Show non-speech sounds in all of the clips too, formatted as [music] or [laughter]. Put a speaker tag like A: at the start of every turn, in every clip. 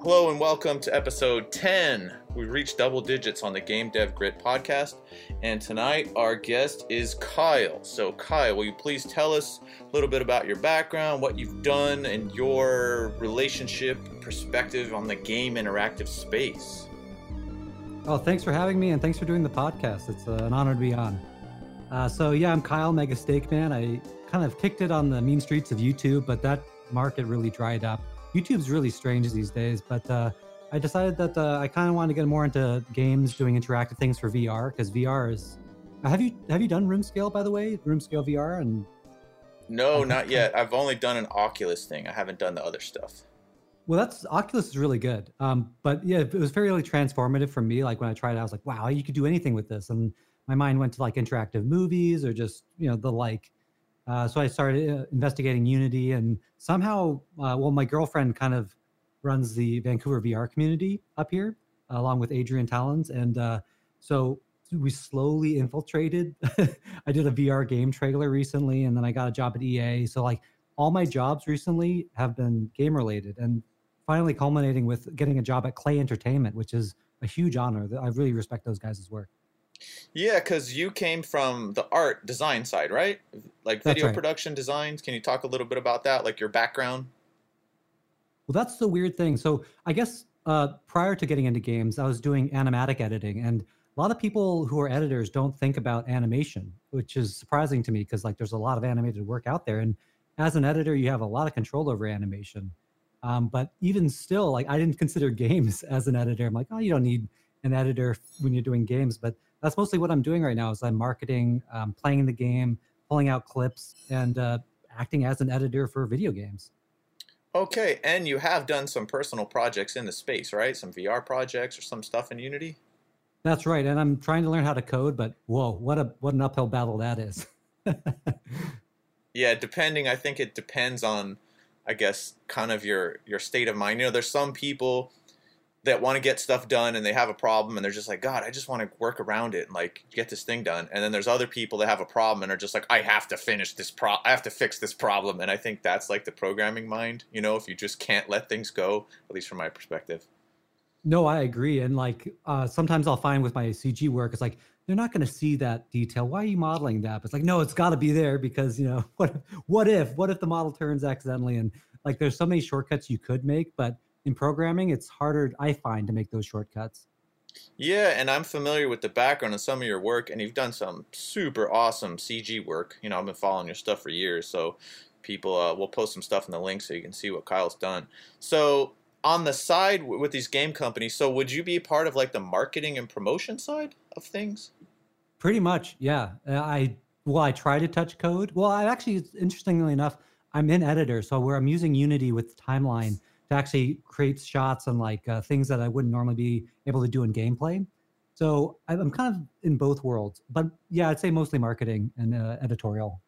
A: Hello and welcome to episode 10. We reached double digits on the Game Dev Grit podcast, and tonight our guest is Kyle. So, Kyle, will you please tell us a little bit about your background, what you've done, and your relationship perspective on the game interactive space?
B: Oh, thanks for having me, and thanks for doing the podcast. It's uh, an honor to be on. Uh, so, yeah, I'm Kyle Mega Steak Man. I kind of kicked it on the mean streets of YouTube, but that market really dried up. YouTube's really strange these days, but uh, I decided that uh, I kind of wanted to get more into games, doing interactive things for VR because VR is. Have you have you done room scale by the way? Room scale VR and.
A: No, not yet. I've only done an Oculus thing. I haven't done the other stuff.
B: Well, that's Oculus is really good. Um, but yeah, it was fairly transformative for me. Like when I tried it, I was like, wow, you could do anything with this, and my mind went to like interactive movies or just you know the like. Uh, so I started uh, investigating Unity, and somehow, uh, well, my girlfriend kind of runs the Vancouver VR community up here, along with Adrian Talons, and uh, so we slowly infiltrated. [laughs] I did a VR game trailer recently, and then I got a job at EA. So like all my jobs recently have been game related, and finally culminating with getting a job at Klei Entertainment, which is a huge honor. I really respect those guys' work.
A: Yeah, because you came from the art design side, right? Like video
B: right.
A: production designs. Can you talk a little bit about that, like your background?
B: Well, that's the weird thing. So I guess uh, prior to getting into games, I was doing animatic editing, and a lot of people who are editors don't think about animation, which is surprising to me because like there's a lot of animated work out there, and as an editor, you have a lot of control over animation. Um, but even still, like I didn't consider [laughs] games as an editor. I'm like, oh, you don't need an editor when you're doing games, but that's mostly what I'm doing right now. Is I'm marketing, um, playing the game, pulling out clips, and uh, acting as an editor for video games.
A: Okay, and you have done some personal projects in the space, right? Some VR projects or some stuff in Unity.
B: That's right, and I'm trying to learn how to code, but whoa, what a what an uphill battle that is. [laughs]
A: yeah, depending. I think it depends on, I guess, kind of your your state of mind. You know, there's some people that want to get stuff done and they have a problem and they're just like, God, I just want to work around it and like get this thing done. And then there's other people that have a problem and are just like, I have to finish this pro, I have to fix this problem. And I think that's like the programming mind, you know, if you just can't let things go, at least from my perspective.
B: No, I agree. And like uh, sometimes I'll find with my CG work, it's like they're not going to see that detail. Why are you modeling that? But it's like, no, it's got to be there because you know [laughs] what? What if? What if the model turns accidentally? And like, there's so many shortcuts you could make, but in programming, it's harder, I find, to make those shortcuts.
A: Yeah, and I'm familiar with the background of some of your work, and you've done some super awesome CG work. You know, I've been following your stuff for years, so people uh, will post some stuff in the link so you can see what Kyle's done. So on the side with these game companies, so would you be part of like the marketing and promotion side of things?
B: Pretty much, yeah. Uh, I well, I try to touch code. Well, I actually, interestingly enough, I'm in editor, so where I'm using Unity with Timeline to actually create shots and like uh, things that I wouldn't normally be able to do in gameplay. So I'm kind of in both worlds, but yeah, I'd say mostly marketing and uh, editorial.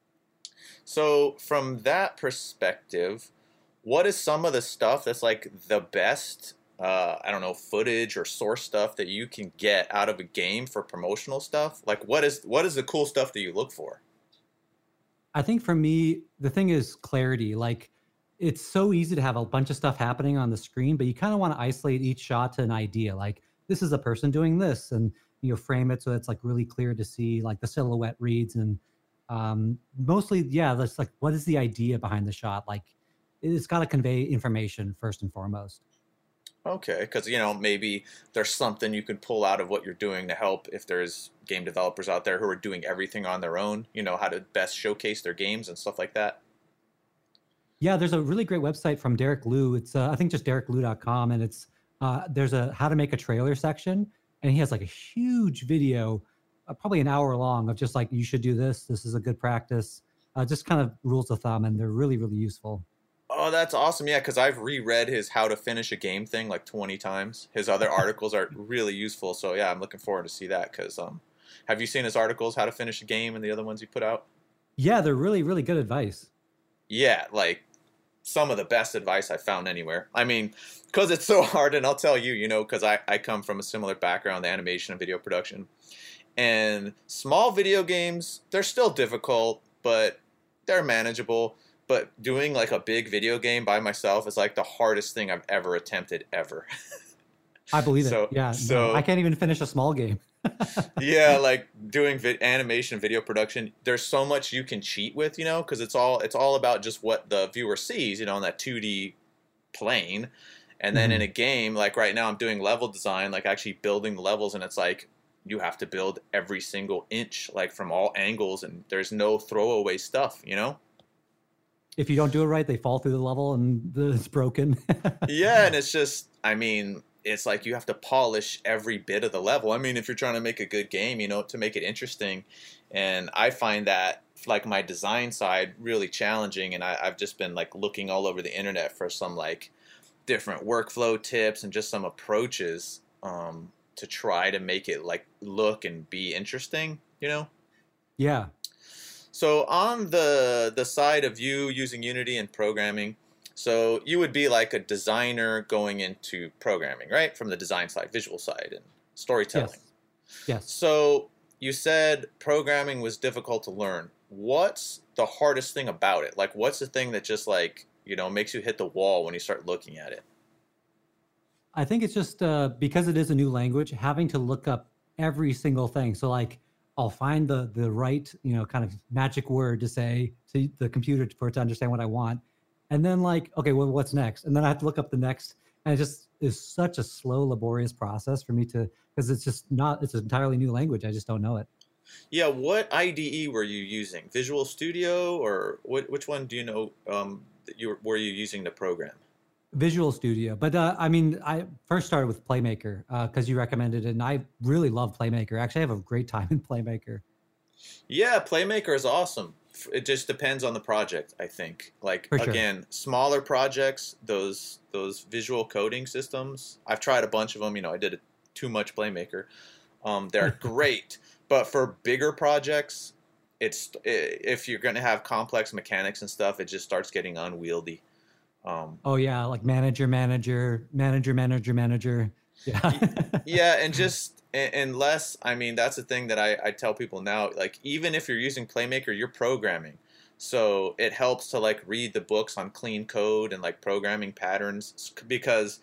A: So from that perspective, what is some of the stuff that's like the best? Uh, I don't know, footage or source stuff that you can get out of a game for promotional stuff. Like, what is what is the cool stuff that you look for?
B: I think for me, the thing is clarity. Like, it's so easy to have a bunch of stuff happening on the screen, but you kind of want to isolate each shot to an idea. Like this is a person doing this, and you know frame it so it's like really clear to see like the silhouette reads and um, mostly yeah that's like what is the idea behind the shot like it's got to convey information first and foremost
A: okay because you know maybe there's something you can pull out of what you're doing to help if there's game developers out there who are doing everything on their own you know how to best showcase their games and stuff like that
B: yeah, there's a really great website from Derek Lieu. It's uh, I think just dereklieu.com, and it's uh, there's a how to make a trailer section, and he has like a huge video, uh, probably an hour long, of just like you should do this. This is a good practice. Uh, just kind of rules of thumb, and they're really really useful.
A: Oh, that's awesome! Yeah, because I've reread his "How to Finish a Game" thing like 20 times. His other [laughs] articles are really useful. So yeah, I'm looking forward to see that. Because um, have you seen his articles, "How to Finish a Game," and the other ones he put out?
B: Yeah, they're really really good advice.
A: Yeah, like some of the best advice I found anywhere. I mean, because it's so [laughs] hard, and I'll tell you, you know, because I, I come from a similar background, the animation and video production. And small video games, they're still difficult, but they're manageable. but doing like a big video game by myself is like the hardest thing I've ever attempted ever. [laughs]
B: I believe
A: So-
B: it. Yeah.
A: so-
B: no, I can't even finish a small game.
A: Yeah, like doing vi- animation, video production. There's so much you can cheat with, you know, because it's all it's all about just what the viewer sees, you know, on that 2D plane. And then in mm-hmm. a game, like right now, I'm doing level design, like actually building the levels, and it's like you have to build every single inch, like from all angles, and there's no throwaway stuff, you know.
B: If you don't do it right, they fall through the level and it's broken. [laughs]
A: yeah, and it's just, I mean, it's like you have to polish every bit of the level. I mean, if you're trying to make a good game, you know, to make it interesting. And I find that, like, my design side really challenging. And I, I've just been, like, looking all over the internet for some, like, different workflow tips and just some approaches um, to try to make it, like, look and be interesting, you know?
B: yeah.
A: So on the the side of you using Unity and programming, so you would be like a designer going into programming, right? From the design side, visual side, and storytelling.
B: Yes. Yes.
A: So you said programming was difficult to learn. What's the hardest thing about it? Like, what's the thing that just like you know makes you hit the wall when you start looking at it?
B: I think it's just uh, because it is a new language, having to look up every single thing. So like, I'll find the the right you know kind of magic word to say to the computer for it to understand what I want, and then like, okay, well, what's next? And then I have to look up the next, and it just is such a slow, laborious process for me to because it's just not it's an entirely new language. I just don't know it.
A: Yeah, what IDE were you using? Visual Studio or what? Which one do you know? Um, that you were, were you using to program?
B: Visual Studio, but uh, I mean, I first started with Playmaker because you recommended it, and I really love Playmaker. Actually, I have a great time [laughs] in Playmaker.
A: Yeah, Playmaker is awesome. It just depends on the project, I think. Like
B: sure.
A: again, smaller projects, those those visual coding systems. I've tried a bunch of them. You know, I did a, too much Playmaker. Um, they're [laughs] great, but for bigger projects, it's i- if you're going to have complex mechanics and stuff, it just starts getting unwieldy. Um,
B: Oh yeah, like manager, manager, manager, manager, manager. [laughs] Yeah.
A: yeah and just and i mean that's the thing that I, I tell people now like even if you're using playmaker you're programming. So it helps to like read the books on clean code and like programming patterns because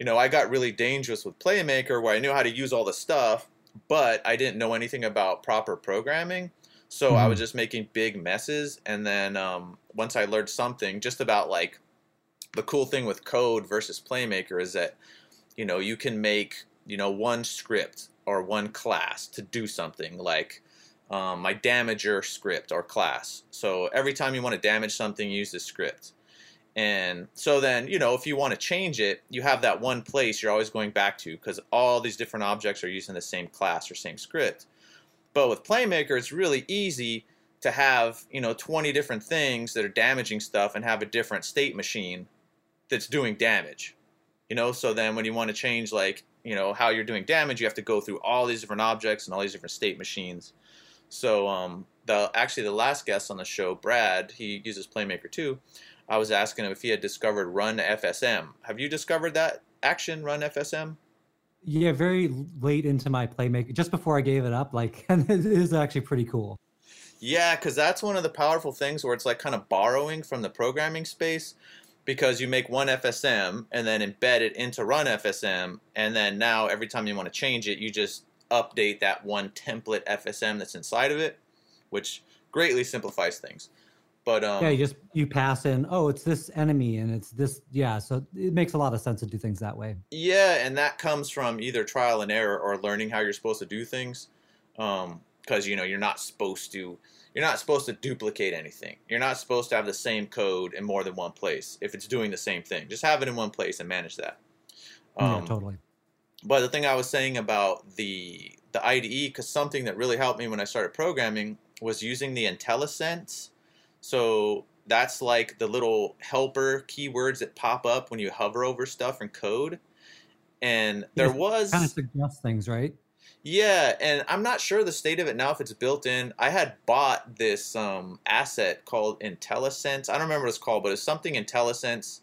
A: you know i got really dangerous with playmaker where i knew how to use all the stuff but i didn't know anything about proper programming. So i was just making big messes and then um, once i learned something just about like the cool thing with code versus playmaker is that you know you can make you know one script or one class to do something like um, my damager script or class. So every time you want to damage something use this script. And so then you know if you want to change it you have that one place you're always going back to because all these different objects are using the same class or same script. But with playmaker it's really easy to have you know 20 different things that are damaging stuff and have a different state machine that's doing damage. You know so then when you want to change like you know how you're doing damage you have to go through all these different objects and all these different state machines so um the actually the last guest on the show brad he uses playmaker too i was asking him if he had discovered run fsm have you discovered that action run fsm
B: yeah, very late into my playmaker, just before I gave it up. Like, [laughs] and it is actually pretty cool.
A: Yeah, because that's one of the powerful things where it's like kind of borrowing from the programming space because you make one FSM and then embed it into run FSM, and then now every time you want to change it, you just update that one template FSM that's inside of it, which greatly simplifies things. But um,
B: yeah, you just you pass in. Oh, it's this enemy, and it's this. Yeah, so it makes a lot of sense to do things that way.
A: Yeah, and that comes from either trial and error or learning how you're supposed to do things. Because you know you're not supposed to you're not supposed to duplicate anything. You're not supposed to have the same code in more than one place if it's doing the same thing. Just have it in one place and manage that.
B: yeah,
A: Um,
B: totally.
A: but the thing I was saying about the the IDE, because something that really helped me when I started programming was using the IntelliSense. So that's like the little helper keywords that pop up when you hover over stuff and code. And there was
B: Kind of suggest things, right?
A: Yeah, and I'm not sure the state of it now if it's built in. I had bought this um, asset called IntelliSense. I don't remember what it's called, but it's something IntelliSense.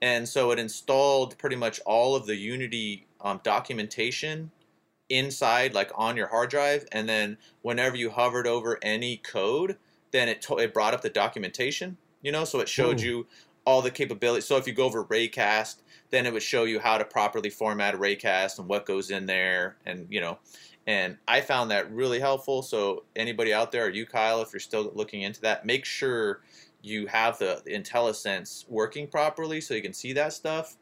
A: And so it installed pretty much all of the Unity um, documentation inside, like on your hard drive. And then whenever you hovered over any code, then it, to- it brought up the documentation, You know, so it showed
B: Ooh.
A: you all the capabilities. So if you go over Raycast, then it would show you how to properly format a Raycast and what goes in there, and you know. And I found that really helpful. So anybody out there, or you, Kyle, if you're still looking into that, make sure you have the, IntelliSense working properly so you can see that stuff.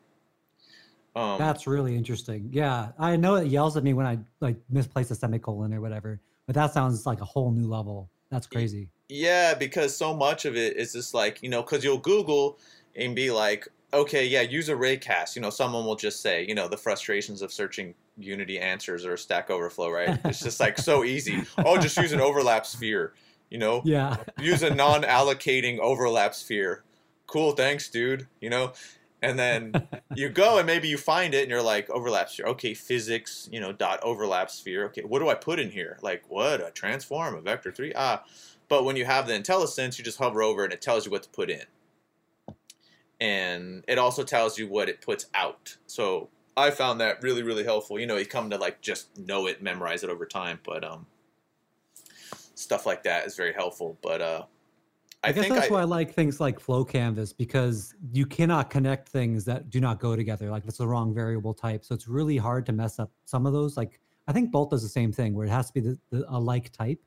A: Um,
B: That's really interesting. Yeah, I know it yells at me when I like misplace a semicolon or whatever, but that sounds like a whole new level. That's crazy.
A: Yeah, because so much of it is just like, you know, because you'll Google and be like, okay, yeah, use a Raycast. You know, someone will just say, you know, the frustrations of searching Unity answers or Stack Overflow, right? It's just like so easy. Oh, just use an overlap sphere, you know? [laughs]
B: Yeah.
A: Use a non allocating overlap sphere. Cool, thanks, dude. You know? And then [laughs] you go and maybe you find it and you're like, overlap sphere. Okay, physics, you know, dot overlap sphere. Okay, what do I put in here? Like, what? A transform, a vector three? Ah. But when you have the IntelliSense, you just hover over and it tells you what to put in. And it also tells you what it puts out. So I found that really, really helpful. You know, you come to like just know it, memorize it over time, but um, stuff like that is very helpful. But uh, I,
B: I, guess
A: think
B: that's
A: I,
B: why I like things like Flow Canvas because you cannot connect things that do not go together. Like it's the wrong variable type, so it's really hard to mess up some of those. Like I think Bolt does the same thing, where it has to be the, the, a like type.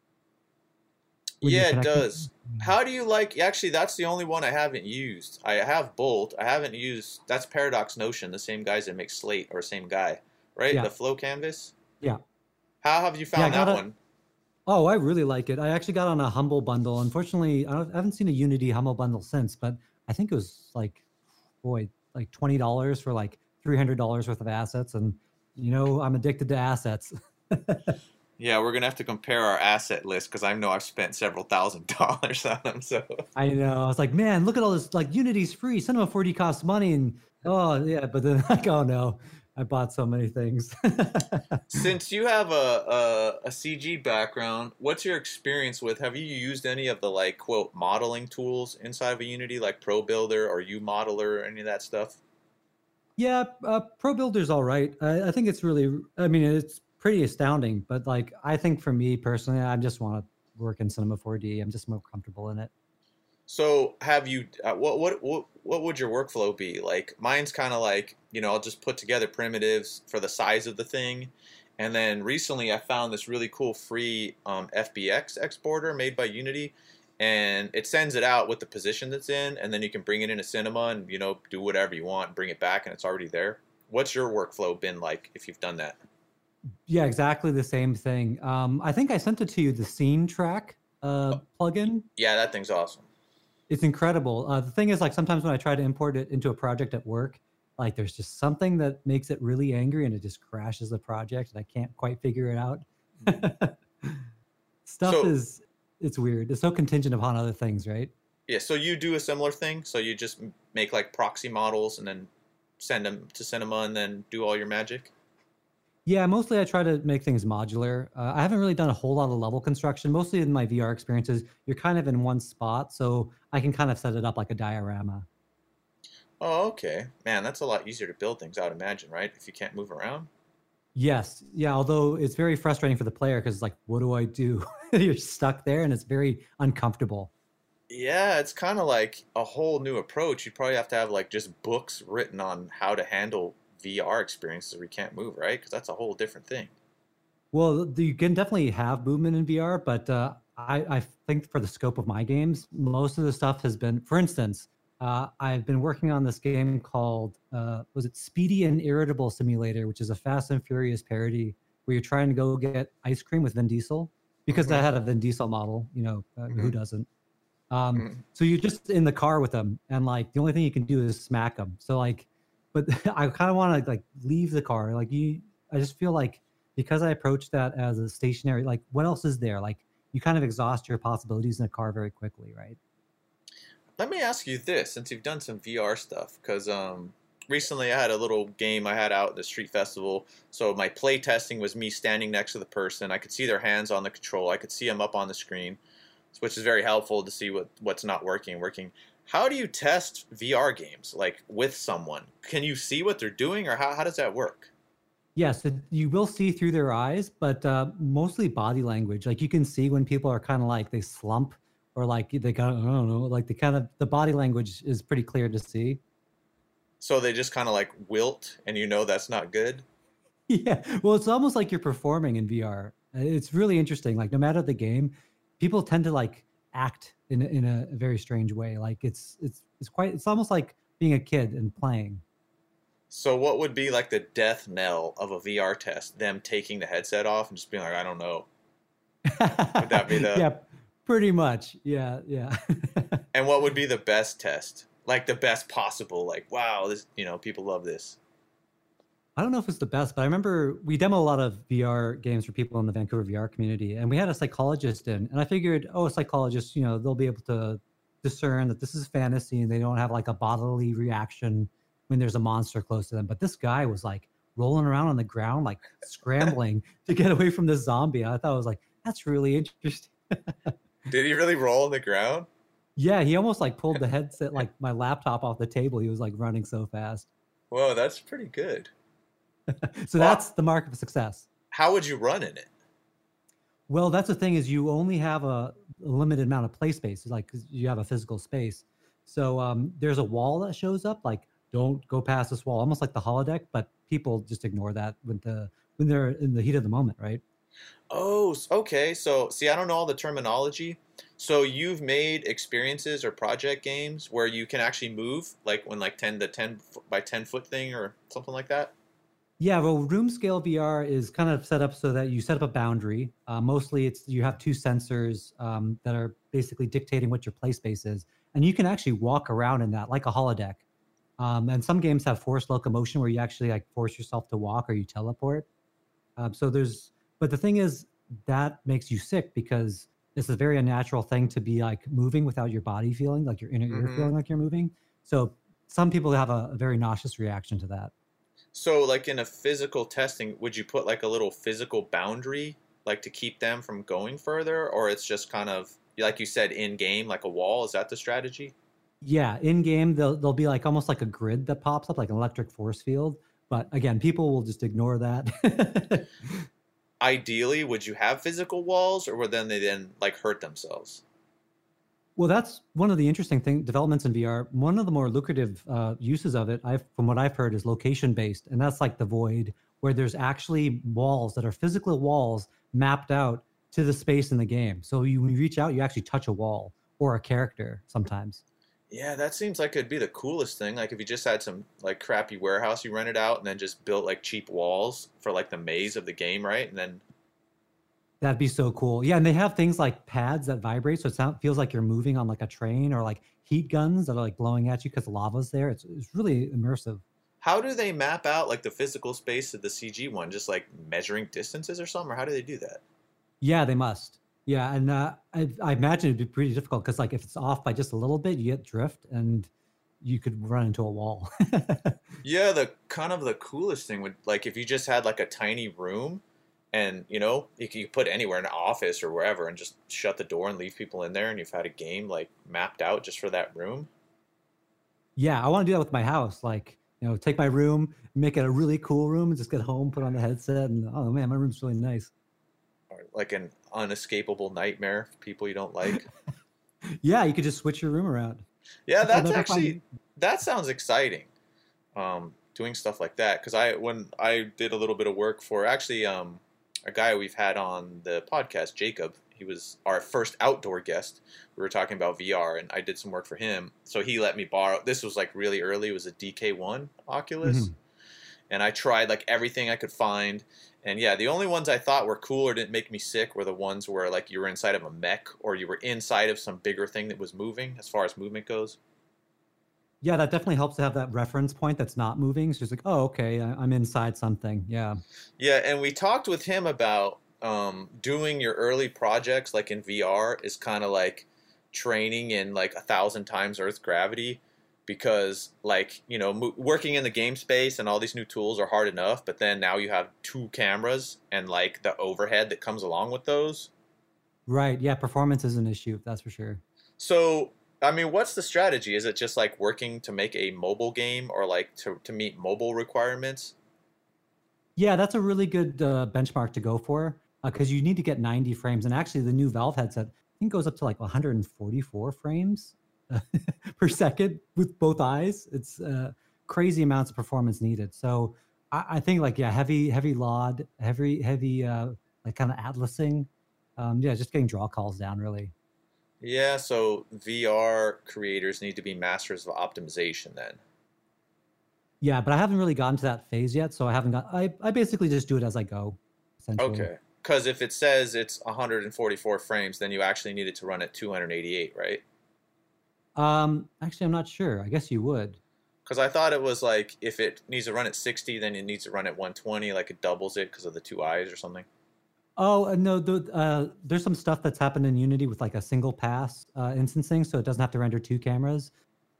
A: Yeah, it does. How do you like? Actually, that's the only one I haven't used. I have Bolt. I haven't used. That's Paradox Notion, the same guys that make Slate or same guy, right?
B: Yeah.
A: The Flow Canvas.
B: Yeah.
A: How have you found that
B: gotta-
A: one?
B: Oh, I really like it. I actually got on a Humble bundle. Unfortunately, I, don't, I haven't seen a Unity Humble bundle since, but I think it was like, boy, like twenty dollars for like three hundred dollars worth of assets. And you know, I'm addicted to assets. [laughs]
A: Yeah, we're gonna have to compare our asset list because I know I've spent several thousand [laughs] dollars on them. So
B: I know. I was like, man, look at all this. Like Unity's free. Cinema 4D costs money, and oh yeah, but then [laughs] like, oh no, I bought so many things. [laughs]
A: since you have a, a a CG background, what's your experience with? Have you used any of the like quote modeling tools inside of a Unity, like Pro Builder or U Modeler, or any of that stuff?
B: yeah, uh, Pro Builder's all right. I, I think it's really. I mean, it's pretty astounding. But like, I think for me personally, I just want to work in Cinema 4D. I'm just more comfortable in it.
A: So have you? Uh, what what what what would your workflow be like? Mine's kind of like you know I'll just put together primitives for the size of the thing, and then recently I found this really cool free um, FBX exporter made by Unity, and it sends it out with the position that's in, and then you can bring it into Cinema and you know do whatever you want, and bring it back, and it's already there. What's your workflow been like if you've done that?
B: Yeah, exactly the same thing. Um, I think I sent it to you. The Scene Track uh, plugin.
A: Yeah, that thing's awesome.
B: It's incredible. Uh, the thing is, like sometimes when I try to import it into a project at work, like there's just something that makes it really angry and it just crashes the project and I can't quite figure it out. [laughs] Stuff
A: So-
B: is it's weird. It's so contingent upon other things, right?
A: Yeah, so you do a similar thing. So you just make like proxy models and then send them to Cinema and then do all your magic.
B: Yeah, mostly I try to make things modular. Uh, I haven't really done a whole lot of level construction. Mostly in my VR experiences, you're kind of in one spot, so I can kind of set it up like a diorama.
A: Oh, okay. Man, that's a lot easier to build things, I would imagine, right? If you can't move around.
B: Yes, yeah. Although it's very frustrating for the player because it's like, what do I do? [laughs] you're stuck there, and it's very uncomfortable.
A: Yeah, it's kind of like a whole new approach. You probably have to have like just books written on how to handle VR experiences where you can't move, right? Because that's a whole different thing.
B: Well, you can definitely have movement in VR, but uh, I, I think for the scope of my games, most of the stuff has been, for instance, uh, I've been working on this game called, uh, was it Speedy and Irritable Simulator, which is a Fast and Furious parody where you're trying to go get ice cream with Vin Diesel because I
A: Mhm.
B: had a Vin Diesel model, you know, uh, who
A: Mhm.
B: doesn't? Um,
A: Mhm.
B: So you're just in the car with them, and like the only thing you can do is smack them. So like, but [laughs] I kind of want to like leave the car. Like you, I just feel like because I approach that as a stationary, like what else is there? Like you kind of exhaust your possibilities in a car very quickly, right?
A: Let me ask you this, since you've done some VR stuff, because um, recently I had a little game I had out at the street festival. So my play testing was me standing next to the person. I could see their hands on the control. I could see them up on the screen, which is very helpful to see what what's not working, working. How do you test VR games like with someone? Can you see what they're doing, or how, how does that work?
B: Yes, you will see through their eyes, but uh, mostly body language. Like you can see when people are kind of like they slump or like they got I don't know, like the kind of the body language is pretty clear to see.
A: So they just kind of like wilt, and you know that's not good. [laughs]
B: Yeah, well, it's almost like you're performing in VR. It's really interesting. Like no matter the game, people tend to like act in a, in a very strange way. Like it's it's it's quite it's almost like being a kid and playing.
A: So what would be like the death knell of a VR test? Them taking the headset off and just being like, I don't know.
B: Would that be [laughs] the Yeah, pretty much. Yeah, yeah. [laughs]
A: and what would be the best test? Like the best possible, like, wow, this you know, people love this.
B: I don't know if it's the best, but I remember we demo a lot of VR games for people in the Vancouver VR community, and we had a psychologist in, and I figured, oh, a psychologist, you know, they'll be able to discern that this is fantasy and they don't have like a bodily reaction when there's a monster close to them. But this guy was like rolling around on the ground, like scrambling [laughs] to get away from this zombie. I thought I was like, that's really interesting. [laughs]
A: Did he really roll on the ground?
B: Yeah, he almost like pulled the [laughs] headset, like my laptop off the table. He was like running so fast.
A: Whoa, that's pretty good. [laughs]
B: so well, that's the mark of success.
A: How would you run in it?
B: Well, that's the thing is you only have a, limited amount of play space. Like you have a physical space. So um, there's a wall that shows up. Like don't go past this wall, almost like the holodeck. But people just ignore that when the when they're in the heat of the moment, right?
A: Oh, okay. So see, I don't know all the terminology. So you've made experiences or project games where you can actually move, like when like ten the ten by ten foot thing or something like that.
B: Yeah, well, room scale VR is kind of set up so that you set up a boundary. Uh, mostly, it's you have two sensors um, that are basically dictating what your play space is, and you can actually walk around in that like a holodeck. Um, and some games have forced locomotion where you actually like force yourself to walk or you teleport. Um, so there's, but the thing is that makes you sick because it's a very unnatural thing to be like moving without your body feeling like your inner mm-hmm. ear feeling like you're moving. So some people have a, a very nauseous reaction to that.
A: So, like in a physical testing, would you put like a little physical boundary, like to keep them from going further, or it's just kind of like you said in game, like a wall? Is that the strategy?
B: Yeah, in game, there'll, there'll be like almost like a grid that pops up, like an electric force field. But again, people will just ignore that. [laughs]
A: Ideally, would you have physical walls, or would then they then like hurt themselves?
B: Well, that's one of the interesting thing developments in VR. One of the more lucrative uh, uses of it, I've, from what I've heard, is location based, and that's like the void, where there's actually walls that are physical walls mapped out to the space in the game. So you, when you reach out, you actually touch a wall or a character sometimes.
A: Yeah, that seems like it'd be the coolest thing. Like if you just had some like crappy warehouse you rented out and then just built like cheap walls for like the maze of the game, right? And then
B: That'd be so cool. Yeah, and they have things like pads that vibrate, so it sound, feels like you're moving on like a train, or like heat guns that are like blowing at you because lava's there. It's it's really immersive.
A: How do they map out like the physical space of the CG one? Just like measuring distances or something, or how do they do that?
B: Yeah, they must. Yeah, and uh, I, I imagine it'd be pretty difficult because like if it's off by just a little bit, you get drift and you could run into a wall. [laughs]
A: yeah, the kind of the coolest thing would like if you just had like a tiny room and you know you can put anywhere in an office or wherever and just shut the door and leave people in there and you've had a game like mapped out just for that room?
B: Yeah i want to do that with my house like you know take my room make it a really cool room and just get home put on the headset and oh man my room's really nice.
A: Or like an unescapable nightmare for people you don't like? [laughs]
B: Yeah you could just switch your room around.
A: Yeah that's actually that sounds exciting um doing stuff like that because i when i did a little bit of work for actually um a guy we've had on the podcast, Jacob. He was our first outdoor guest. We were talking about VR, and I did some work for him. So he let me borrow. This was like really early. It was a DK1 Oculus, mm-hmm. and I tried like everything I could find. And yeah, the only ones I thought were cool or didn't make me sick were the ones where like you were inside of a mech or you were inside of some bigger thing that was moving as far as movement goes.
B: Yeah, that definitely helps to have that reference point that's not moving. So it's like, oh, okay, I'm inside something. Yeah.
A: Yeah, and we talked with him about um, doing your early projects like in VR is kind of like training in like a thousand times Earth gravity because like you know mo- working in the game space and all these new tools are hard enough but then now you have two cameras and like the overhead that comes along with those
B: right yeah performance is an issue that's for sure
A: so I mean, what's the strategy? Is it just like working to make a mobile game or like to, to meet mobile requirements?
B: Yeah, that's a really good uh, benchmark to go for because uh, you need to get 90 frames. And actually, the new Valve headset think goes up to like 144 frames [laughs] per second with both eyes. It's uh, crazy amounts of performance needed. So I, I, think like yeah, heavy heavy LOD, heavy heavy uh, like kind of atlasing. Um, yeah, just getting draw calls down really.
A: Yeah, so VR creators need to be masters of optimization then.
B: Yeah, but I haven't really gotten to that phase yet, so I haven't got. I, I basically just do it as I go.
A: Okay, because if it says it's 144 frames, then you actually need it to run at 288, right?
B: Um, actually, I'm not sure. I guess you would.
A: Because I thought it was like if it needs to run at 60, then it needs to run at 120, like it doubles it because of the two eyes or something.
B: Oh uh, no, the, uh, there's some stuff that's happened in Unity with like a single pass uh, instancing, so it doesn't have to render two cameras.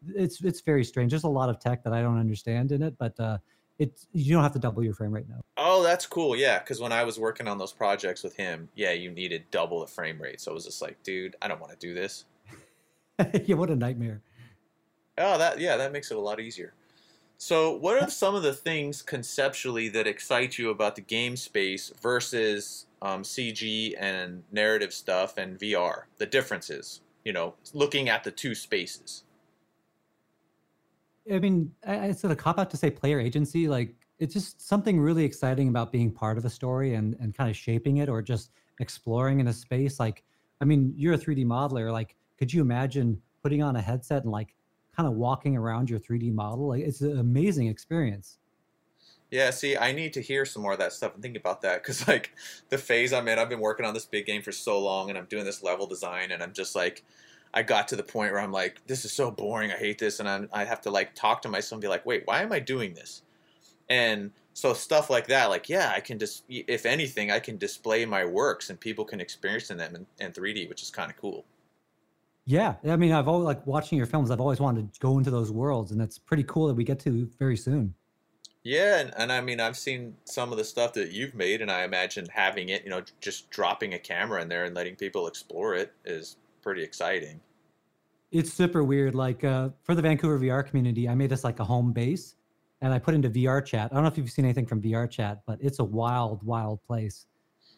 B: It's it's very strange. There's a lot of tech that I don't understand in it, but uh, it's you don't have to double your frame rate now.
A: Oh, that's cool. Yeah, because when I was working on those projects with him, yeah, you needed double the frame rate. So it was just like, dude, I don't want to do this. [laughs]
B: yeah, what a nightmare.
A: Oh, that yeah, that makes it a lot easier. So, what are some of the things conceptually that excite you about the game space versus um, CG and narrative stuff and VR? The differences, you know, looking at the two spaces.
B: I mean, it's a cop out to say player agency. Like, it's just something really exciting about being part of a story and, and kind of shaping it or just exploring in a space. Like, I mean, you're a 3D modeler. Like, could you imagine putting on a headset and like kind of walking around your 3D model? Like, it's an amazing experience.
A: Yeah, see, I need to hear some more of that stuff and think about that because, like, the phase I'm in, I've been working on this big game for so long and I'm doing this level design and I'm just like, I got to the point where I'm like, this is so boring. I hate this. And I'm, I have to like talk to myself and be like, wait, why am I doing this? And so stuff like that, like, yeah, I can just, if anything, I can display my works and people can experience them in, in 3D, which is kind of cool.
B: Yeah. I mean, I've always like watching your films, I've always wanted to go into those worlds and it's pretty cool that we get to very soon.
A: Yeah, and, and I mean, I've seen some of the stuff that you've made, and I imagine having it, you know, just dropping a camera in there and letting people explore it is pretty exciting.
B: It's super weird. Like uh, for the Vancouver VR community, I made this like a home base, and I put into VR chat. I don't know if you've seen anything from VR chat, but it's a wild, wild place.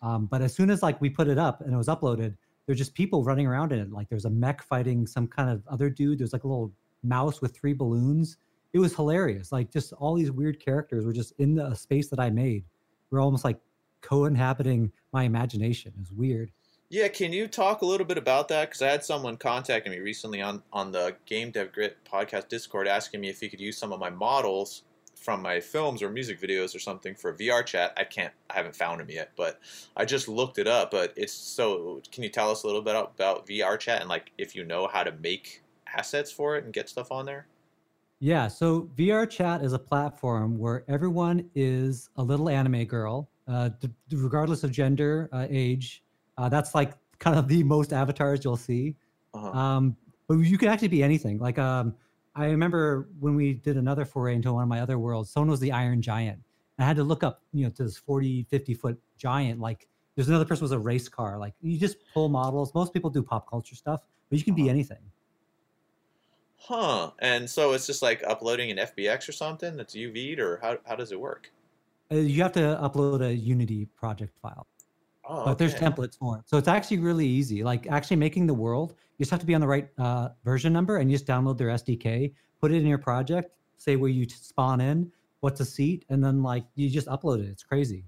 B: Um, but as soon as like we put it up and it was uploaded, there's just people running around in it. Like there's a mech fighting some kind of other dude. There's like a little mouse with three balloons. It was hilarious. Like just all these weird characters were just in the space that I made. We're almost like co-inhabiting my imagination. It was weird.
A: Yeah, can you talk a little bit about that? Because I had someone contacting me recently on, on the Game Dev Grit podcast Discord asking me if he could use some of my models from my films or music videos or something for VR chat. I can't, I haven't found him yet, but I just looked it up. But it's so, can you tell us a little bit about VR chat and like if you know how to make assets for it and get stuff on there?
B: Yeah, so VR chat is a platform where everyone is a little anime girl, uh, d- regardless of gender, uh, age uh, that's like kind of the most avatars you'll see. Uh-huh. Um, but you can actually be anything. Like um, I remember when we did another foray into one of my other worlds, someone was the Iron Giant. I had to look up, you know, to this 40, 50 foot giant. Like there's another person was a race car. Like you just pull models. Most people do pop culture stuff, but you can uh-huh. be anything.
A: Huh. And so it's just like uploading an FBX or something that's UV'd, or how, how does it work?
B: Uh, you have to upload a Unity project file. Oh, but there's templates for it. So it's actually really easy. Like actually making the world, you just have to be on the right uh, version number and you just download their SDK, put it in your project, say where you spawn in, what's a seat, and then like you just upload it. It's crazy.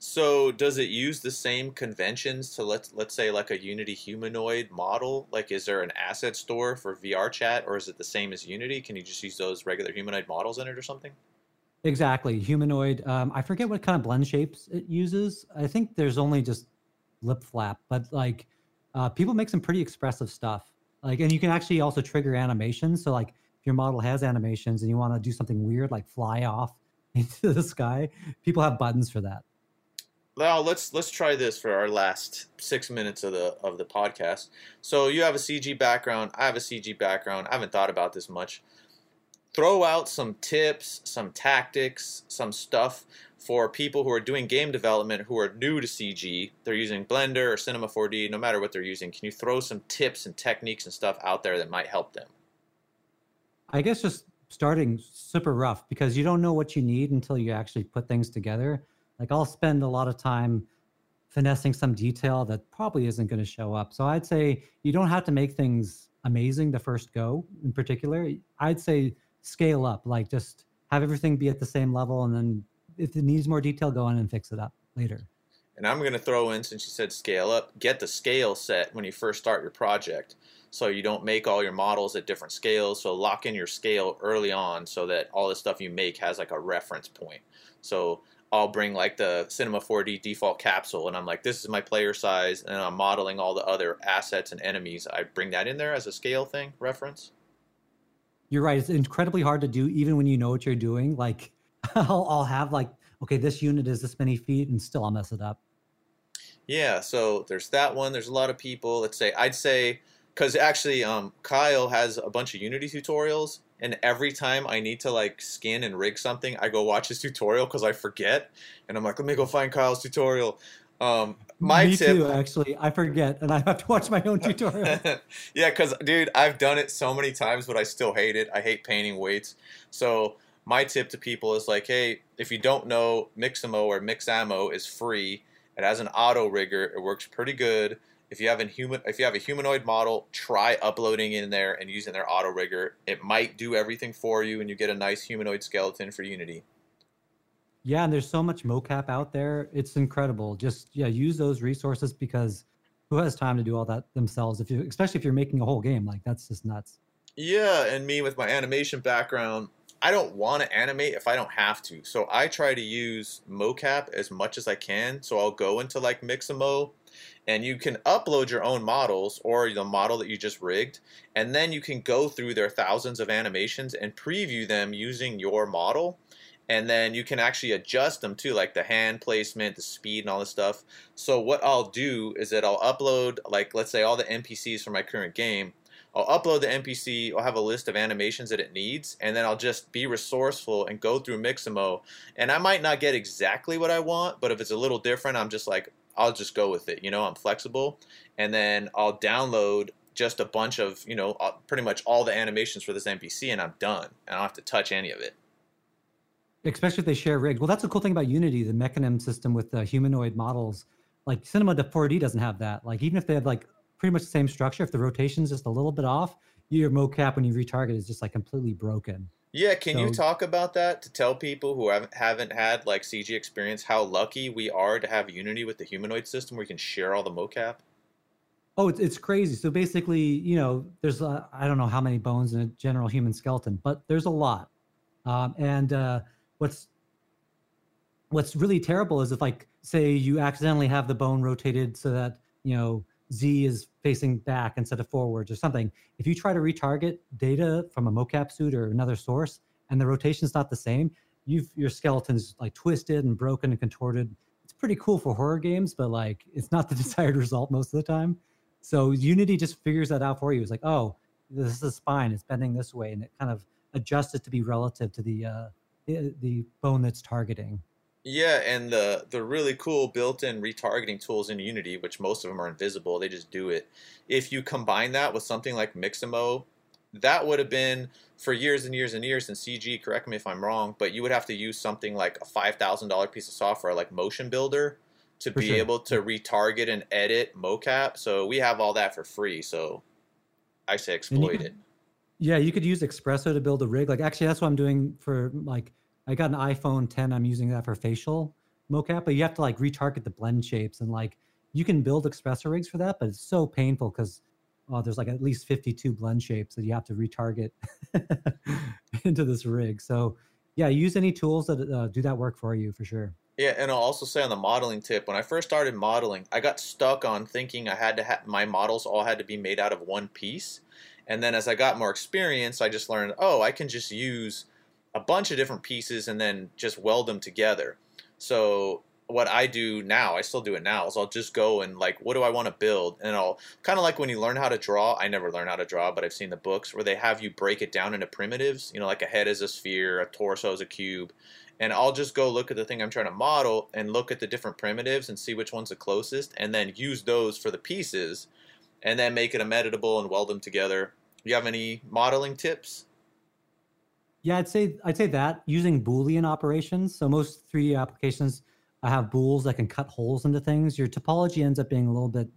A: So does it use the same conventions to let's let's say like a Unity humanoid model? Like is there an asset store for VR chat or is it the same as Unity? Can you just use those regular humanoid models in it or something?
B: Exactly, humanoid. Um, I forget what kind of blend shapes it uses. I think there's only just lip flap, but like uh, people make some pretty expressive stuff. Like, and you can actually also trigger animations. So, like, if your model has animations and you want to do something weird, like fly off [laughs] into the sky, people have buttons for that.
A: Now let's let's try this for our last six minutes of the of the podcast. So you have a CG background. I have a CG background. I haven't thought about this much throw out some tips, some tactics, some stuff for people who are doing game development who are new to CG. They're using Blender or Cinema 4D, no matter what they're using. Can you throw some tips and techniques and stuff out there that might help them?
B: I guess just starting super rough because you don't know what you need until you actually put things together. Like I'll spend a lot of time finessing some detail that probably isn't going to show up. So I'd say you don't have to make things amazing the first go in particular. I'd say scale up, like just have everything be at the same level and then if it needs more detail, go in and fix it up later.
A: And I'm going to throw in, since you said scale up, get the scale set when you first start your project. So you don't make all your models at different scales. So lock in your scale early on so that all the stuff you make has like a reference point. So I'll bring like the Cinema 4D default capsule and I'm like, this is my player size. And I'm modeling all the other assets and enemies. I bring that in there as a scale thing reference.
B: You're right. It's incredibly hard to do even when you know what you're doing. Like [laughs] I'll, I'll have like, okay, this unit is this many feet and still I'll mess it up.
A: Yeah, so there's that one. There's a lot of people. Let's say I'd say because actually, um, Kyle has a bunch of Unity tutorials, and every time I need to like skin and rig something, I go watch his tutorial because I forget, and I'm like, let me go find Kyle's tutorial. Um, my
B: Me
A: tip,
B: too, actually, I forget, and I have to watch my own tutorial. [laughs]
A: yeah, because dude, I've done it so many times, but I still hate it. I hate painting weights. So my tip to people is like, hey, if you don't know, Mixamo or Mixamo is free. It has an auto rigger. It works pretty good. If you have a human, if you have a humanoid model, try uploading in there and using their auto rigger. It might do everything for you, and you get a nice humanoid skeleton for Unity.
B: Yeah, and there's so much mocap out there. It's incredible. Just yeah, use those resources because who has time to do all that themselves? If you, especially if you're making a whole game, like that's just nuts.
A: Yeah, and me with my animation background, I don't want to animate if I don't have to. So I try to use mocap as much as I can. So I'll go into like Mixamo and you can upload your own models or the model that you just rigged and then you can go through their thousands of animations and preview them using your model and then you can actually adjust them too like the hand placement the speed and all this stuff so what i'll do is that i'll upload like let's say all the npcs from my current game I'll upload the NPC, I'll have a list of animations that it needs, and then I'll just be resourceful and go through Mixamo. And I might not get exactly what I want, but if it's a little different, I'm just like, I'll just go with it. You know, I'm flexible. And then I'll download just a bunch of, you know, uh, pretty much all the animations for this NPC, and I'm done. And I don't have to touch any of it.
B: Especially if they share rigged. Well, that's the cool thing about Unity, the Mecanim system with the humanoid models. Like Cinema 4D doesn't have that. Like even if they have like pretty much the same structure. If the rotation's is just a little bit off, your mocap when you retarget is just like completely broken.
A: Yeah, can so, you talk about that to tell people who haven't haven't had like CG experience how lucky we are to have Unity with the humanoid system where you can share all the mocap?
B: Oh, it's, it's crazy. So basically, you know, there's uh, I don't know how many bones in a general human skeleton, but there's a lot. Um, and uh, what's what's really terrible is if like say you accidentally have the bone rotated so that you know Z is facing back instead of forwards or something. If you try to retarget data from a mocap suit or another source and the rotation is not the same, you've your skeleton's like twisted and broken and contorted. It's pretty cool for horror games, but like it's not the [laughs] desired result most of the time. So Unity just figures that out for you. It's like, oh, this is the spine, it's bending this way, and it kind of adjusts it to be relative to the uh, the bone that's targeting.
A: Yeah, and the the really cool built-in retargeting tools in Unity, which most of them are invisible, they just do it. If you combine that with something like Mixamo, that would have been for years and years and years in CG. Correct me if I'm wrong, but you would have to use something like a five thousand dollar piece of software like Motion Builder to for be sure. able to retarget and edit mocap. So we have all that for free. So I say exploit it.
B: Yeah, you could use XPresso to build a rig. Like actually, that's what I'm doing for like I got an iPhone 10. I'm using that for facial mocap, but you have to like retarget the blend shapes and like you can build XPresso rigs for that, but it's so painful because oh, there's like at least 52 blend shapes that you have to retarget [laughs] into this rig. So yeah, use any tools that uh, do that work for you for sure.
A: Yeah, and I'll also say on the modeling tip, when I first started modeling, I got stuck on thinking I had to have my models all had to be made out of one piece. And then as I got more experience, I just learned, oh, I can just use a bunch of different pieces and then just weld them together. So what I do now, I still do it now, is I'll just go and like, what do I want to build? And I'll kind of like when you learn how to draw. I never learn how to draw, but I've seen the books where they have you break it down into primitives. You know, like a head is a sphere, a torso is a cube, and I'll just go look at the thing I'm trying to model and look at the different primitives and see which one's the closest, and then use those for the pieces, and then make it a editable and weld them together. You have any modeling tips?
B: Yeah, I'd say I'd say that using Boolean operations. So most 3D applications have bools that can cut holes into things. Your topology ends up being a little bit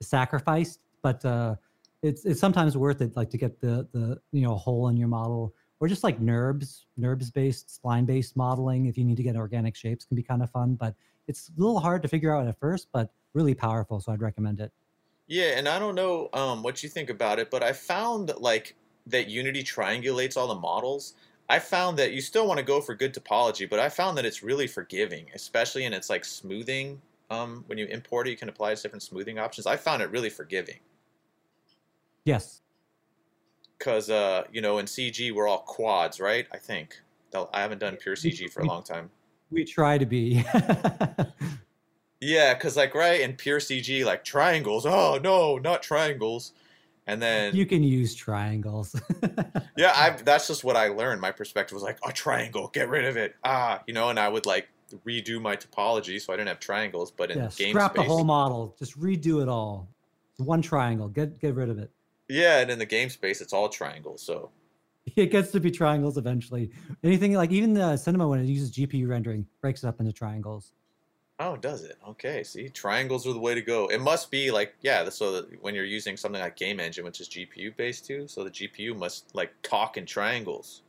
B: sacrificed, but uh, it's it's sometimes worth it, like to get the the you know hole in your model, or just like NURBS, NURBS based, spline based modeling. If you need to get organic shapes, can be kind of fun, but it's a little hard to figure out at first, but really powerful. So I'd recommend it.
A: Yeah, and I don't know um, what you think about it, but I found like that Unity triangulates all the models. I found that you still want to go for good topology, but I found that it's really forgiving, especially in its like smoothing. Um, when you import it, you can apply different smoothing options. I found it really forgiving.
B: Yes.
A: Because uh, you know, in CG we're all quads, right? I think. I haven't done pure CG for a long time.
B: We try to be. [laughs]
A: yeah, because like right in pure CG, like triangles. Oh no, not triangles and then
B: you can use triangles. [laughs]
A: yeah, I that's just what I learned. My perspective was like a triangle, get rid of it. Ah, you know, and I would like redo my topology so I didn't have triangles. But in
B: yeah,
A: game
B: scrap
A: space,
B: the whole model, just redo it all. It's one triangle, get get rid of it.
A: Yeah, and in the game space, it's all triangles. So [laughs]
B: it gets to be triangles eventually. Anything like even the cinema when it uses GPU rendering breaks it up into triangles.
A: Oh, does it? Okay. See, triangles are the way to go. It must be like yeah. So that when you're using something like Game Engine, which is GPU based too, so the GPU must like talk in triangles.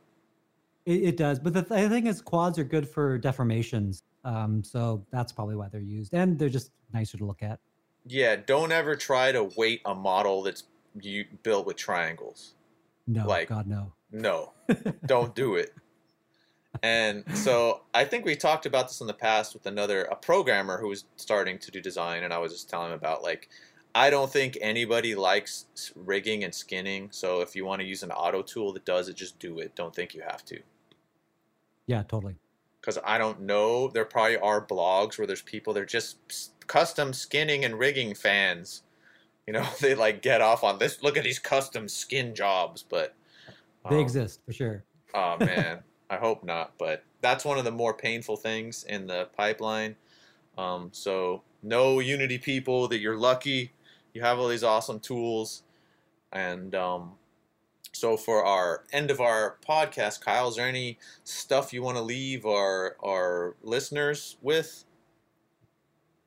B: It, it does, but the th- thing is, quads are good for deformations. Um, so that's probably why they're used, and they're just nicer to look at.
A: Yeah, don't ever try to weight a model that's you built with triangles.
B: No, like God, no.
A: No, [laughs] don't do it and so I think we talked about this in the past with another a programmer who was starting to do design, and I was just telling him about like I don't think anybody likes rigging and skinning. So if you want to use an auto tool that does it, just do it. Don't think you have to.
B: Yeah, totally.
A: Because I don't know, there probably are blogs where there's people they're just custom skinning and rigging fans. You know, [laughs] they like get off on this. Look at these custom skin jobs, but
B: um, they exist for sure.
A: Oh man. [laughs] I hope not, but that's one of the more painful things in the pipeline. Um, so know Unity people that you're lucky. You have all these awesome tools, and um, so for our end of our podcast, Kyle, is there any stuff you want to leave our our listeners with?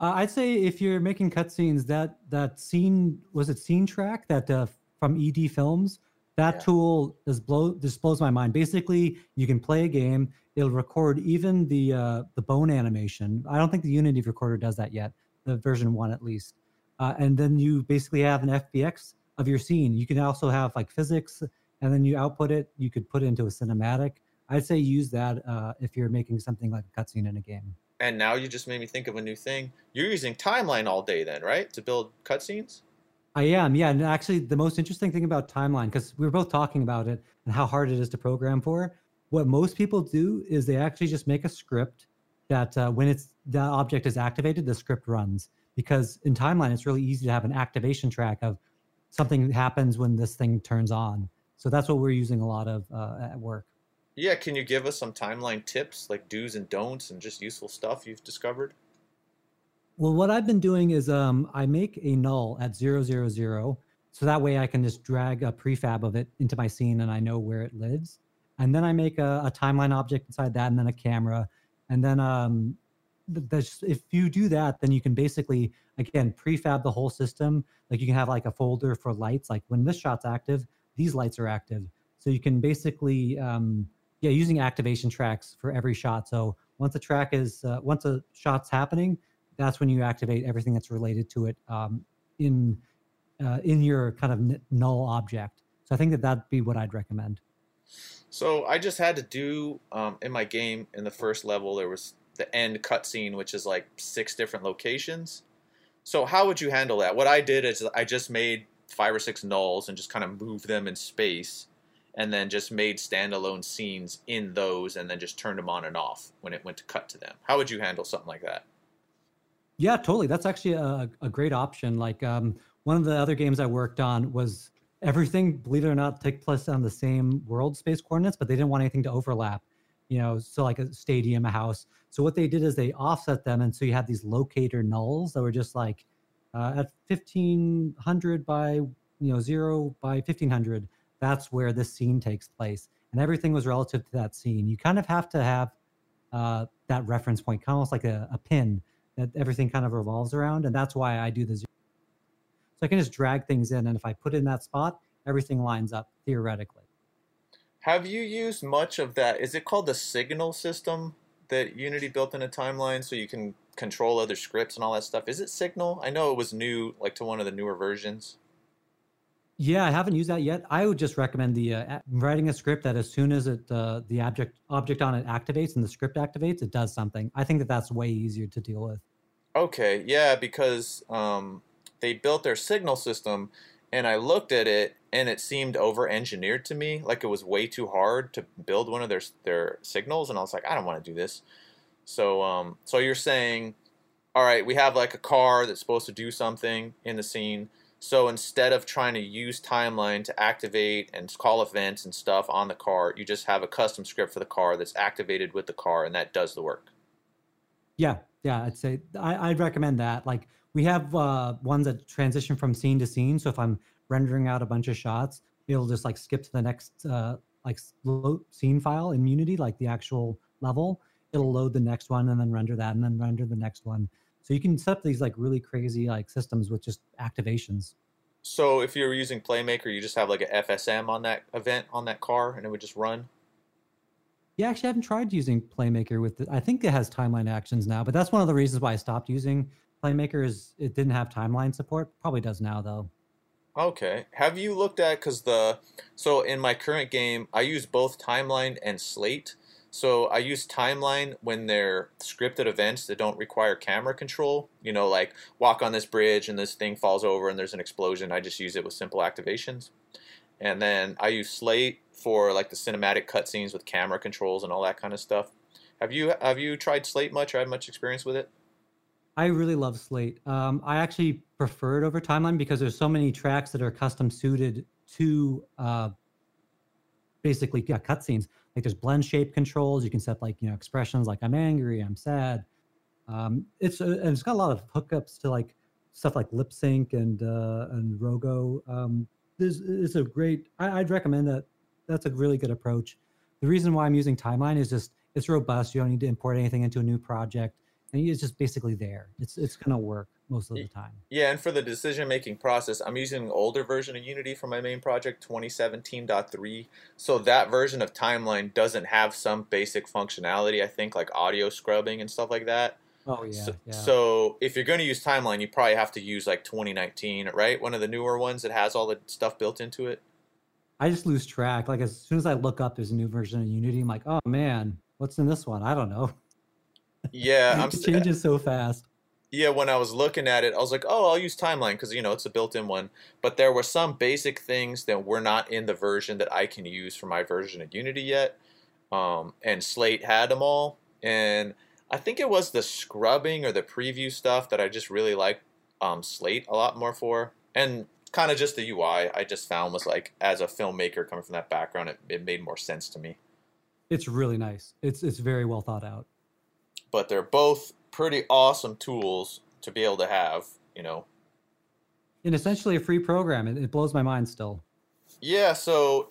B: Uh, I'd say if you're making cutscenes, that that scene was it scene track that uh, from ED Films that yeah. tool just blow just blows my mind. Basically, you can play a game. It'll record even the uh, the bone animation. I don't think the Unity recorder does that yet. The version one at least. Uh, and then you basically have an FBX of your scene. You can also have like physics, and then you output it. You could put it into a cinematic. I'd say use that uh, if you're making something like a cutscene in a game.
A: And now you just made me think of a new thing. You're using timeline all day then, right, to build cutscenes?
B: I am, yeah. And actually, the most interesting thing about timeline, because we were both talking about it and how hard it is to program for. What most people do is they actually just make a script that uh, when it's the object is activated, the script runs. Because in timeline, it's really easy to have an activation track of something happens when this thing turns on. So that's what we're using a lot of uh, at work.
A: Yeah, can you give us some timeline tips, like do's and don'ts, and just useful stuff you've discovered?
B: Well, what I've been doing is um, I make a null at zero zero zero, so that way I can just drag a prefab of it into my scene and I know where it lives. And then I make a, a timeline object inside that, and then a camera. And then um, if you do that, then you can basically again prefab the whole system. Like you can have like a folder for lights. Like when this shot's active, these lights are active. So you can basically um, yeah using activation tracks for every shot. So once a track is uh, once a shot's happening that's when you activate everything that's related to it um, in uh, in your kind of null object. So I think that that'd be what I'd recommend.
A: So I just had to do um, in my game in the first level there was the end cutscene, which is like six different locations. So how would you handle that? What I did is I just made five or six nulls and just kind of moved them in space, and then just made standalone scenes in those, and then just turned them on and off when it went to cut to them. How would you handle something like that?
B: Yeah, totally. That's actually a, a great option. Like um, one of the other games I worked on was everything, believe it or not, take place on the same world space coordinates, but they didn't want anything to overlap. You know, so like a stadium, a house. So what they did is they offset them, and so you had these locator nulls that were just like uh, at fifteen hundred by you know zero by fifteen hundred. That's where this scene takes place, and everything was relative to that scene. You kind of have to have uh, that reference point, kind of almost like a, a pin that everything kind of revolves around. And that's why I do the zero. So I can just drag things in. And if I put in that spot, everything lines up theoretically.
A: Have you used much of that? Is it called the signal system that Unity built in a timeline so you can control other scripts and all that stuff? Is it Signal? I know it was new, like to one of the newer versions.
B: Yeah, I haven't used that yet. I would just recommend the uh, writing a script that as soon as it uh, the object object on it activates and the script activates, it does something. I think that that's way easier to deal with.
A: Okay, yeah, because um, they built their signal system, and I looked at it, and it seemed over engineered to me. Like it was way too hard to build one of their their signals, and I was like, I don't want to do this. So, um, so you're saying, all right, we have like a car that's supposed to do something in the scene so instead of trying to use timeline to activate and call events and stuff on the car, you just have a custom script for the car that's activated with the car, and that does the work.
B: Yeah, yeah, I'd say I, would recommend that. Like we have uh, ones that transition from scene to scene. So if I'm rendering out a bunch of shots, it'll just like skip to the next uh, like scene file in Unity, like the actual level. It'll load the next one and then render that and then render the next one. So you can set up these like really crazy like systems with just activations.
A: So if you're using Playmaker, you just have like a FSM on that event on that car, and it would just run.
B: Yeah, actually, I haven't tried using Playmaker with. The, I think it has timeline actions now, but that's one of the reasons why I stopped using Playmaker. Is it didn't have timeline support? Probably does now though.
A: Okay. Have you looked at because the so in my current game I use both timeline and slate. So I use timeline when they're scripted events that don't require camera control. You know, like walk on this bridge and this thing falls over and there's an explosion. I just use it with simple activations. And then I use Slate for like the cinematic cutscenes with camera controls and all that kind of stuff. Have you have you tried Slate much or had much experience with it?
B: I really love Slate. Um, I actually prefer it over Timeline because there's so many tracks that are custom suited to uh, basically yeah, cutscenes. Like there's blend shape controls. You can set like you know expressions like I'm angry, I'm sad. Um, it's uh, and it's got a lot of hookups to like stuff like lip sync and uh, and Rogo. Um, this is a great. I, I'd recommend that. That's a really good approach. The reason why I'm using Timeline is just it's robust. You don't need to import anything into a new project, and it's just basically there. It's it's gonna work most of the time.
A: Yeah, and for the decision making process, I'm using an older version of Unity for my main project, 2017.3. So that version of Timeline doesn't have some basic functionality, I think, like audio scrubbing and stuff like that.
B: Oh yeah
A: so,
B: yeah.
A: so if you're going to use Timeline, you probably have to use like 2019, right? One of the newer ones that has all the stuff built into it.
B: I just lose track. Like as soon as I look up, there's a new version of Unity. I'm like, oh man, what's in this one? I don't know.
A: Yeah, [laughs]
B: I'm it changes so fast
A: yeah, when I was looking at it, I was like, oh, I'll use Timeline because, you know, it's a built in one. But there were some basic things that were not in the version that I can use for my version of Unity yet. Um, and Slate had them all. And I think it was the scrubbing or the preview stuff that I just really liked um, Slate a lot more for. And kind of just the UI I just found was like, as a filmmaker coming from that background, it, it made more sense to me.
B: It's really nice. It's, it's very well thought out.
A: But they're both pretty awesome tools to be able to have, you know.
B: And essentially a free program. It, it blows my mind still.
A: Yeah, so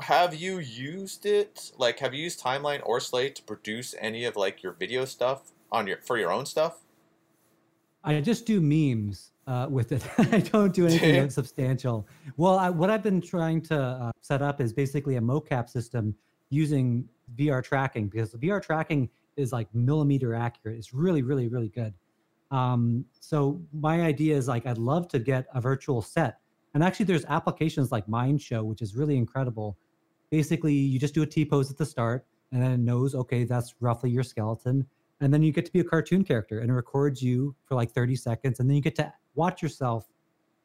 A: have you used it? Like have you used Timeline or Slate to produce any of like your video stuff on your for your own stuff?
B: I just do memes uh, with it. [laughs] I don't do anything [laughs] substantial. Well, I, what I've been trying to uh, set up is basically a mocap system using VR tracking because the VR tracking is like millimeter accurate. It's really, really, really good. Um, so my idea is like I'd love to get a virtual set. And actually, there's applications like Mindshow, which is really incredible. Basically, you just do a T pose at the start, and then it knows, okay, that's roughly your skeleton. And then you get to be a cartoon character, and it records you for like 30 seconds, and then you get to watch yourself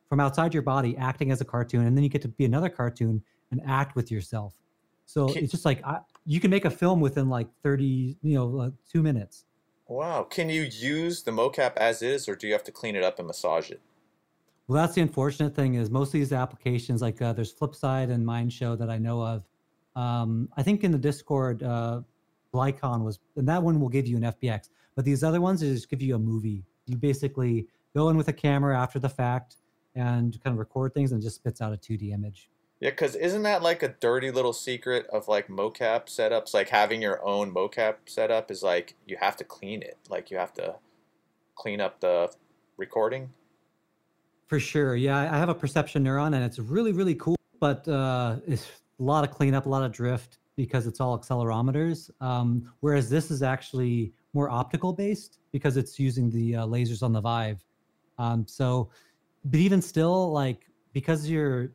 B: from outside your body acting as a cartoon, and then you get to be another cartoon and act with yourself. So it's just like I, you can make a film within like 30, you know, uh, two minutes.
A: Wow. Can you use the mocap as is, or do you have to clean it up and massage it?
B: Well, that's the unfortunate thing is most of these applications, like uh, there's Flipside and Mindshow that I know of. Um, I think in the Discord, uh, was, and that one will give you an FBX. But these other ones just give you a movie. You basically go in with a camera after the fact and kind of record things and just spits out a 2D image.
A: Yeah, because isn't that like a dirty little secret of like mocap setups? Like having your own mocap setup is like you have to clean it. Like you have to clean up the recording.
B: For sure. Yeah, I have a perception neuron and it's really, really cool, but uh, it's a lot of cleanup, a lot of drift because it's all accelerometers. Um, whereas this is actually more optical based because it's using the uh, lasers on the Vive. Um, so, but even still, like because you're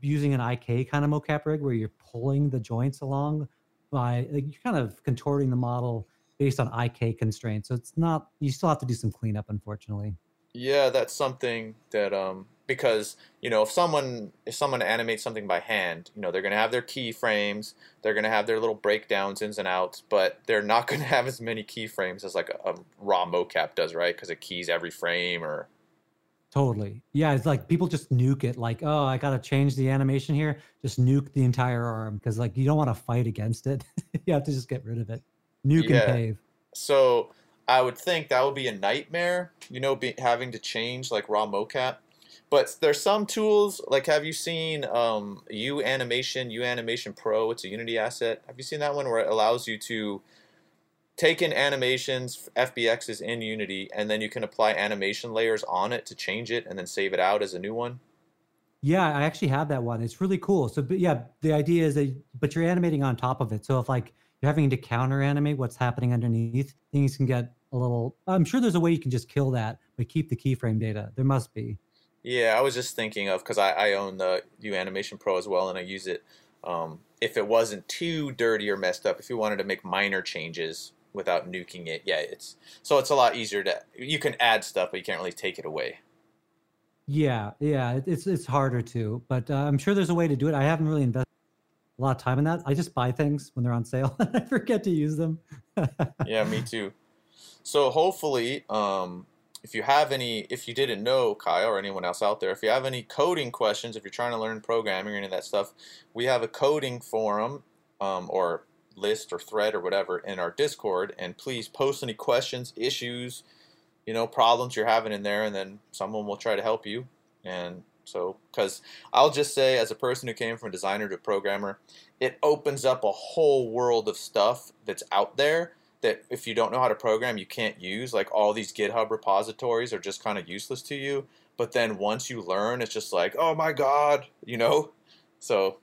B: using an IK kind of mocap rig where you're pulling the joints along by like, you're kind of contorting the model based on IK constraints. So it's not you still have to do some cleanup, unfortunately.
A: Yeah, that's something that um because you know if someone if someone animates something by hand, you know they're gonna have their keyframes, they're gonna have their little breakdowns, ins and outs, but they're not [laughs] gonna have as many keyframes as like a, a raw mocap does, right? Because it keys every frame or.
B: Totally. Yeah, it's like people just nuke it. Like, oh, I gotta change the animation here. Just nuke the entire arm because like you don't want to fight against it. [laughs] you have to just get rid of it. Nuke yeah. and pave.
A: So I would think that would be a nightmare, you know, be, having to change like raw mocap. But there's some tools like have you seen um, U Animation, U Animation Pro? It's a Unity asset. Have you seen that one where it allows you to take in animations, FBXs in Unity, and then you can apply animation layers on it to change it and then save it out as a new one?
B: Yeah, I actually have that one. It's really cool. So, yeah, the idea is that, but you're animating on top of it. So if like you're having to counter animate what's happening underneath, things can get a little. I'm sure there's a way you can just kill that, but keep the keyframe data. There must be.
A: Yeah, I was just thinking of because I, I own the U Animation Pro as well, and I use it. Um, if it wasn't too dirty or messed up, if you wanted to make minor changes without nuking it, yeah, it's so it's a lot easier to. You can add stuff, but you can't really take it away.
B: Yeah, yeah, it's it's harder to, but uh, I'm sure there's a way to do it. I haven't really invested a lot of time in that. I just buy things when they're on sale [laughs] and I forget to use them.
A: yeah, me [laughs] too. So hopefully, um, if you have any, if you didn't know, Kyle or anyone else out there, if you have any coding questions, if you're trying to learn programming or any of that stuff, we have a coding forum um, or list or thread or whatever in our Discord, and please post any questions, issues, you know, problems you're having in there, and then someone will try to help you. And so, because I'll just say, as a person who came from designer to programmer, it opens up a whole world of stuff that's out there that if you don't know how to program, you can't use. Like all these GitHub repositories are just kind of useless to you. But then once you learn, it's just like, oh my God, you know? So.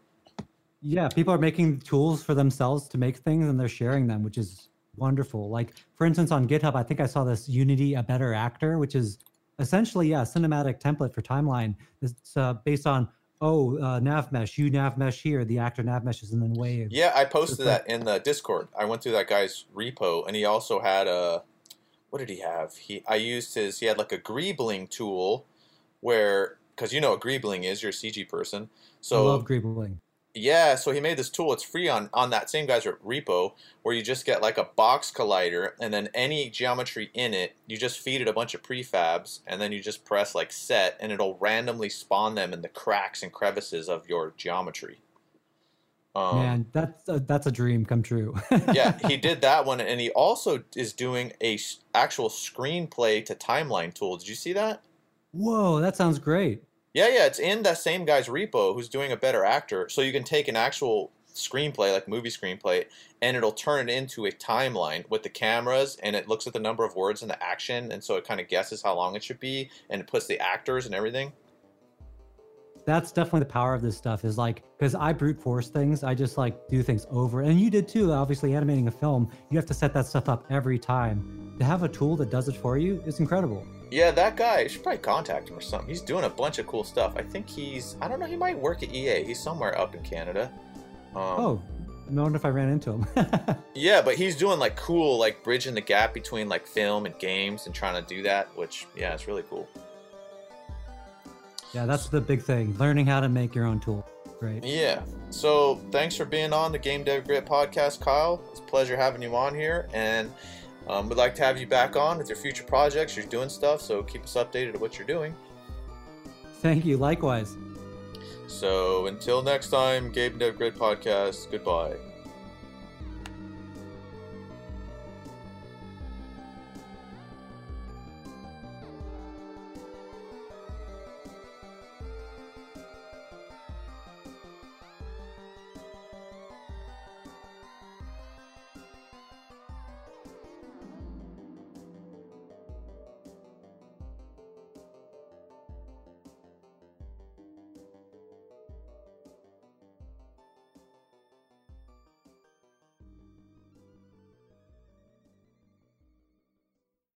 B: Yeah, people are making tools for themselves to make things and they're sharing them, which is wonderful. Like, for instance, on GitHub, I think I saw this Unity A Better Actor, which is essentially, yeah, cinematic template for timeline. It's uh, based on oh uh, nav mesh, you nav mesh here, the actor nav meshes, and then wave.
A: Yeah, I posted that in the Discord. I went through that guy's repo, and he also had a what did he have? He I used his. He had like a greebling tool, where because you know what greebling is, you're a CG person. So
B: I love greebling.
A: Yeah, so he made this tool. It's free on on that same guy's repo, where you just get like a box collider, and then any geometry in it, you just feed it a bunch of prefabs, and then you just press like set, and it'll randomly spawn them in the cracks and crevices of your geometry.
B: Um, Man, that's a, that's a dream come true. [laughs]
A: yeah, he did that one, and he also is doing a actual screenplay to timeline tool. Did you see that?
B: Whoa, that sounds great.
A: Yeah, yeah, it's in that same guy's repo who's doing a better actor. So you can take an actual screenplay, like movie screenplay, and it'll turn it into a timeline with the cameras, and it looks at the number of words in the action, and so it kind of guesses how long it should be, and it puts the actors and everything.
B: That's definitely the power of this stuff. Is like because I brute force things, I just like do things over, and you did too. Obviously, animating a film, you have to set that stuff up every time. To have a tool that does it for you is incredible.
A: Yeah, that guy, you should probably contact him or something. He's doing a bunch of cool stuff. I think he's, I don't know, he might work at EA. He's somewhere up in Canada.
B: Um, oh, I wonder if I ran into him. [laughs]
A: yeah, but he's doing like cool, like bridging the gap between like film and games and trying to do that, which, yeah, it's really cool.
B: Yeah, that's the big thing. Learning how to make your own tool. Great.
A: Yeah. So thanks for being on the Game Dev Grit podcast, Kyle. It's a pleasure having you on here. And um, we'd like to have you back on with your future projects. You're doing stuff, so keep us updated of what you're doing.
B: Thank you. Likewise.
A: So until next time, Game Dev Grit Podcast. Goodbye.